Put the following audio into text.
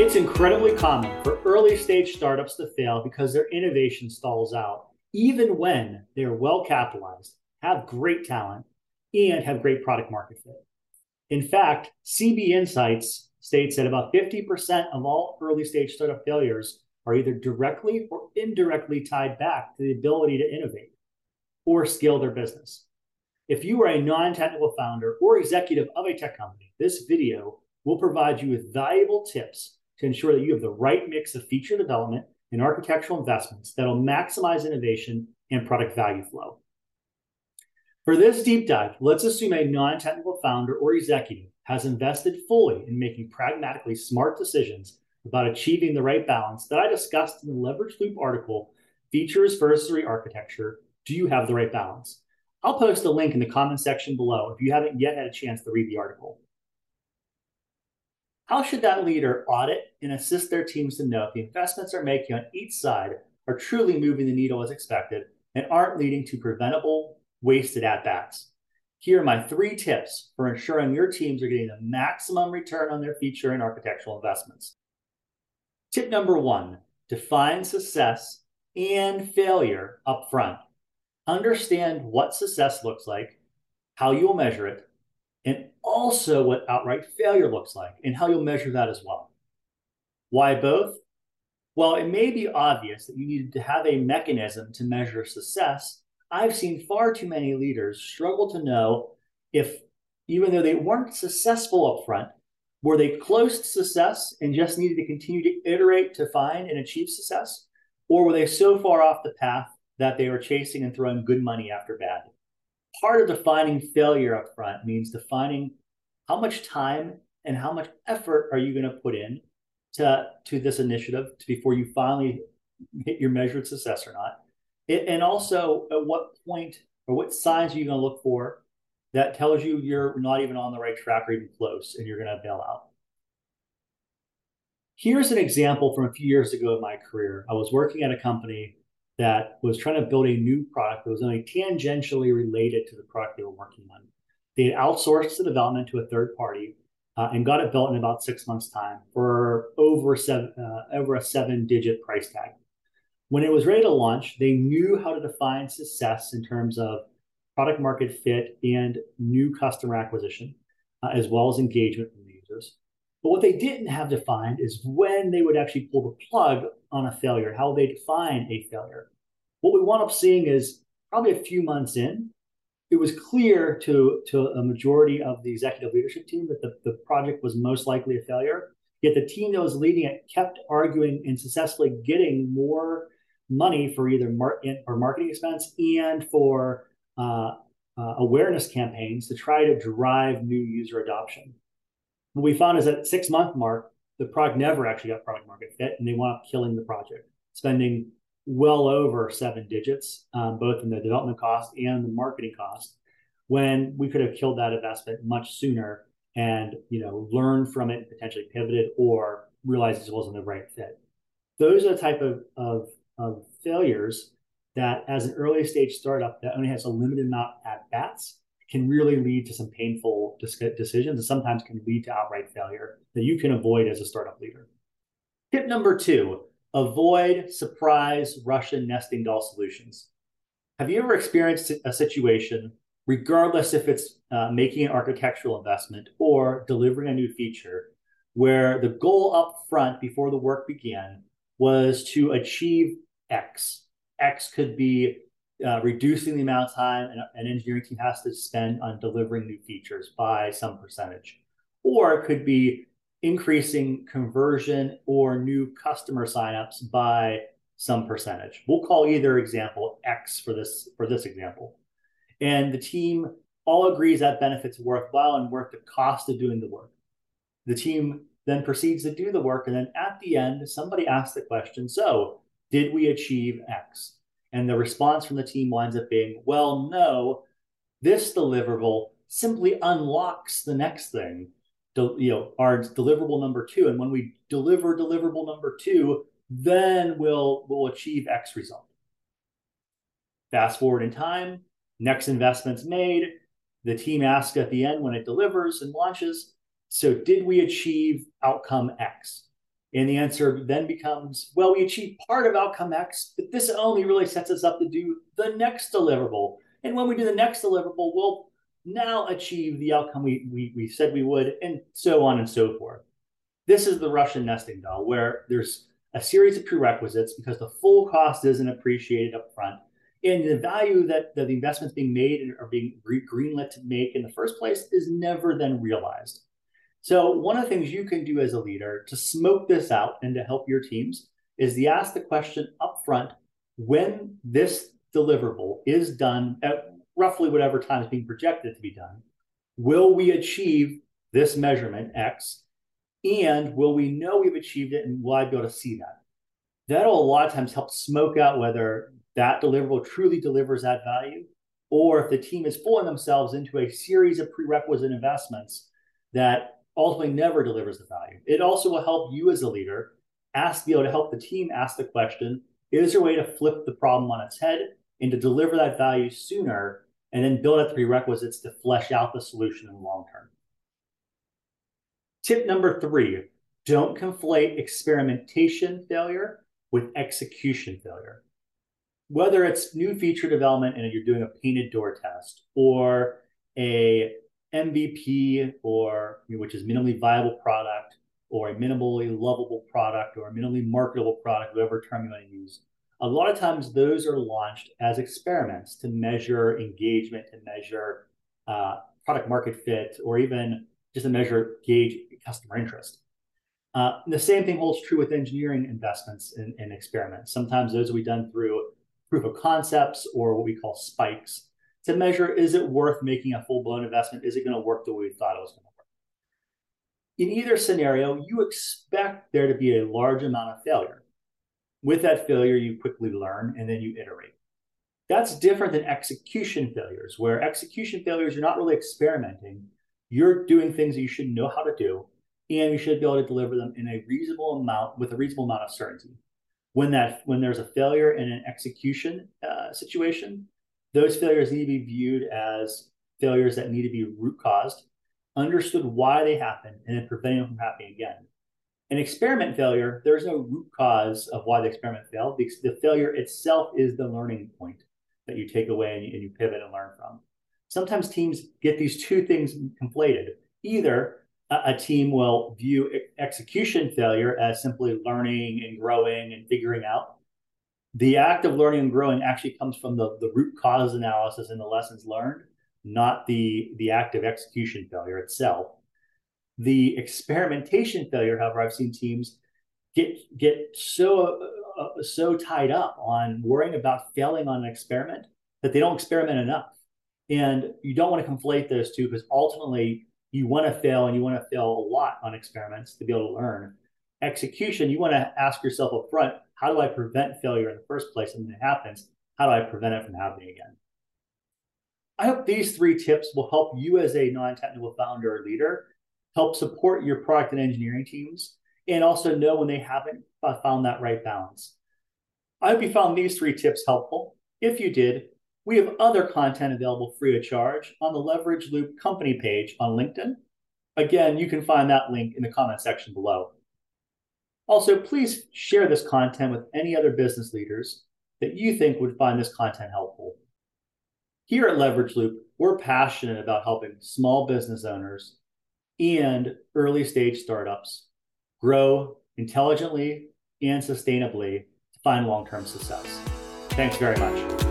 It's incredibly common for early stage startups to fail because their innovation stalls out, even when they are well capitalized, have great talent, and have great product market fit. In fact, CB Insights states that about 50% of all early stage startup failures are either directly or indirectly tied back to the ability to innovate or scale their business. If you are a non technical founder or executive of a tech company, this video will provide you with valuable tips to ensure that you have the right mix of feature development and architectural investments that will maximize innovation and product value flow. For this deep dive, let's assume a non technical founder or executive has invested fully in making pragmatically smart decisions about achieving the right balance that I discussed in the Leverage Loop article Features versus Architecture. Do you have the right balance? I'll post a link in the comment section below if you haven't yet had a chance to read the article. How should that leader audit and assist their teams to know if the investments they're making on each side are truly moving the needle as expected and aren't leading to preventable wasted at bats? Here are my three tips for ensuring your teams are getting the maximum return on their feature and architectural investments. Tip number one define success and failure up front. Understand what success looks like, how you'll measure it, and also what outright failure looks like and how you'll measure that as well. Why both? Well, it may be obvious that you need to have a mechanism to measure success. I've seen far too many leaders struggle to know if, even though they weren't successful up front, were they close to success and just needed to continue to iterate to find and achieve success? Or were they so far off the path that they were chasing and throwing good money after bad? Part of defining failure up front means defining how much time and how much effort are you going to put in to to this initiative to before you finally hit your measured success or not. It, and also at what point or what signs are you going to look for that tells you you're not even on the right track or even close and you're going to bail out? Here's an example from a few years ago in my career. I was working at a company that was trying to build a new product that was only tangentially related to the product they were working on. They had outsourced the development to a third party uh, and got it built in about six months' time for over seven, uh, over a seven-digit price tag. When it was ready to launch, they knew how to define success in terms of product market fit and new customer acquisition, uh, as well as engagement from the users. But what they didn't have defined is when they would actually pull the plug on a failure, how they define a failure. What we wound up seeing is probably a few months in, it was clear to, to a majority of the executive leadership team that the, the project was most likely a failure. Yet the team that was leading it kept arguing and successfully getting more money for either mar- or marketing expense and for uh, uh, awareness campaigns to try to drive new user adoption. What we found is that at six month mark, the product never actually got product market fit, and they wound up killing the project, spending well over seven digits, um, both in the development cost and the marketing cost, when we could have killed that investment much sooner and you know learned from it, and potentially pivoted, or realized this wasn't the right fit. Those are the type of, of, of failures that, as an early stage startup that only has a limited amount at bats, can really lead to some painful decisions and sometimes can lead to outright failure that you can avoid as a startup leader. Tip number two avoid surprise Russian nesting doll solutions. Have you ever experienced a situation, regardless if it's uh, making an architectural investment or delivering a new feature, where the goal up front before the work began was to achieve X? X could be uh, reducing the amount of time an, an engineering team has to spend on delivering new features by some percentage. Or it could be increasing conversion or new customer signups by some percentage. We'll call either example X for this for this example. And the team all agrees that benefits worthwhile and worth the cost of doing the work. The team then proceeds to do the work. And then at the end, somebody asks the question So, did we achieve X? And the response from the team winds up being, well, no, this deliverable simply unlocks the next thing, you know, our deliverable number two. And when we deliver deliverable number two, then we'll, we'll achieve X result. Fast forward in time, next investment's made. The team asks at the end when it delivers and launches, so did we achieve outcome X? And the answer then becomes, well, we achieved part of outcome X, but this only really sets us up to do the next deliverable. And when we do the next deliverable, we'll now achieve the outcome we, we, we said we would, and so on and so forth. This is the Russian nesting doll, where there's a series of prerequisites because the full cost isn't appreciated up front. And the value that, that the investments being made and are being greenlit to make in the first place is never then realized. So one of the things you can do as a leader to smoke this out and to help your teams is to ask the question upfront when this deliverable is done at roughly whatever time is being projected to be done, will we achieve this measurement X? And will we know we've achieved it and will I be able to see that? That'll a lot of times help smoke out whether that deliverable truly delivers that value or if the team is fooling themselves into a series of prerequisite investments that ultimately never delivers the value. It also will help you as a leader ask, be able to help the team ask the question, is there a way to flip the problem on its head and to deliver that value sooner and then build up the prerequisites to flesh out the solution in the long term? Tip number three, don't conflate experimentation failure with execution failure. Whether it's new feature development and you're doing a painted door test or a MVP or which is minimally viable product or a minimally lovable product or a minimally marketable product, whatever term you want to use. A lot of times those are launched as experiments to measure engagement, to measure uh, product market fit, or even just to measure gauge customer interest. Uh, the same thing holds true with engineering investments in, in experiments. Sometimes those will be done through proof of concepts or what we call spikes to measure is it worth making a full blown investment? Is it going to work the way we thought it was going to work? In either scenario, you expect there to be a large amount of failure. With that failure, you quickly learn and then you iterate. That's different than execution failures, where execution failures, you're not really experimenting. You're doing things that you should know how to do, and you should be able to deliver them in a reasonable amount with a reasonable amount of certainty. When that when there's a failure in an execution uh, situation, those failures need to be viewed as failures that need to be root caused, understood why they happen, and then preventing them from happening again. An experiment failure, there's no root cause of why the experiment failed. The, the failure itself is the learning point that you take away and you, and you pivot and learn from. Sometimes teams get these two things conflated. Either a team will view execution failure as simply learning and growing and figuring out, the act of learning and growing actually comes from the, the root cause analysis and the lessons learned, not the, the act of execution failure itself. The experimentation failure, however, I've seen teams get get so uh, so tied up on worrying about failing on an experiment that they don't experiment enough. And you don't want to conflate those two because ultimately you want to fail and you want to fail a lot on experiments to be able to learn. Execution, you want to ask yourself up front, how do I prevent failure in the first place? And when it happens, how do I prevent it from happening again? I hope these three tips will help you as a non technical founder or leader help support your product and engineering teams and also know when they haven't found that right balance. I hope you found these three tips helpful. If you did, we have other content available free of charge on the Leverage Loop company page on LinkedIn. Again, you can find that link in the comment section below. Also, please share this content with any other business leaders that you think would find this content helpful. Here at Leverage Loop, we're passionate about helping small business owners and early stage startups grow intelligently and sustainably to find long term success. Thanks very much.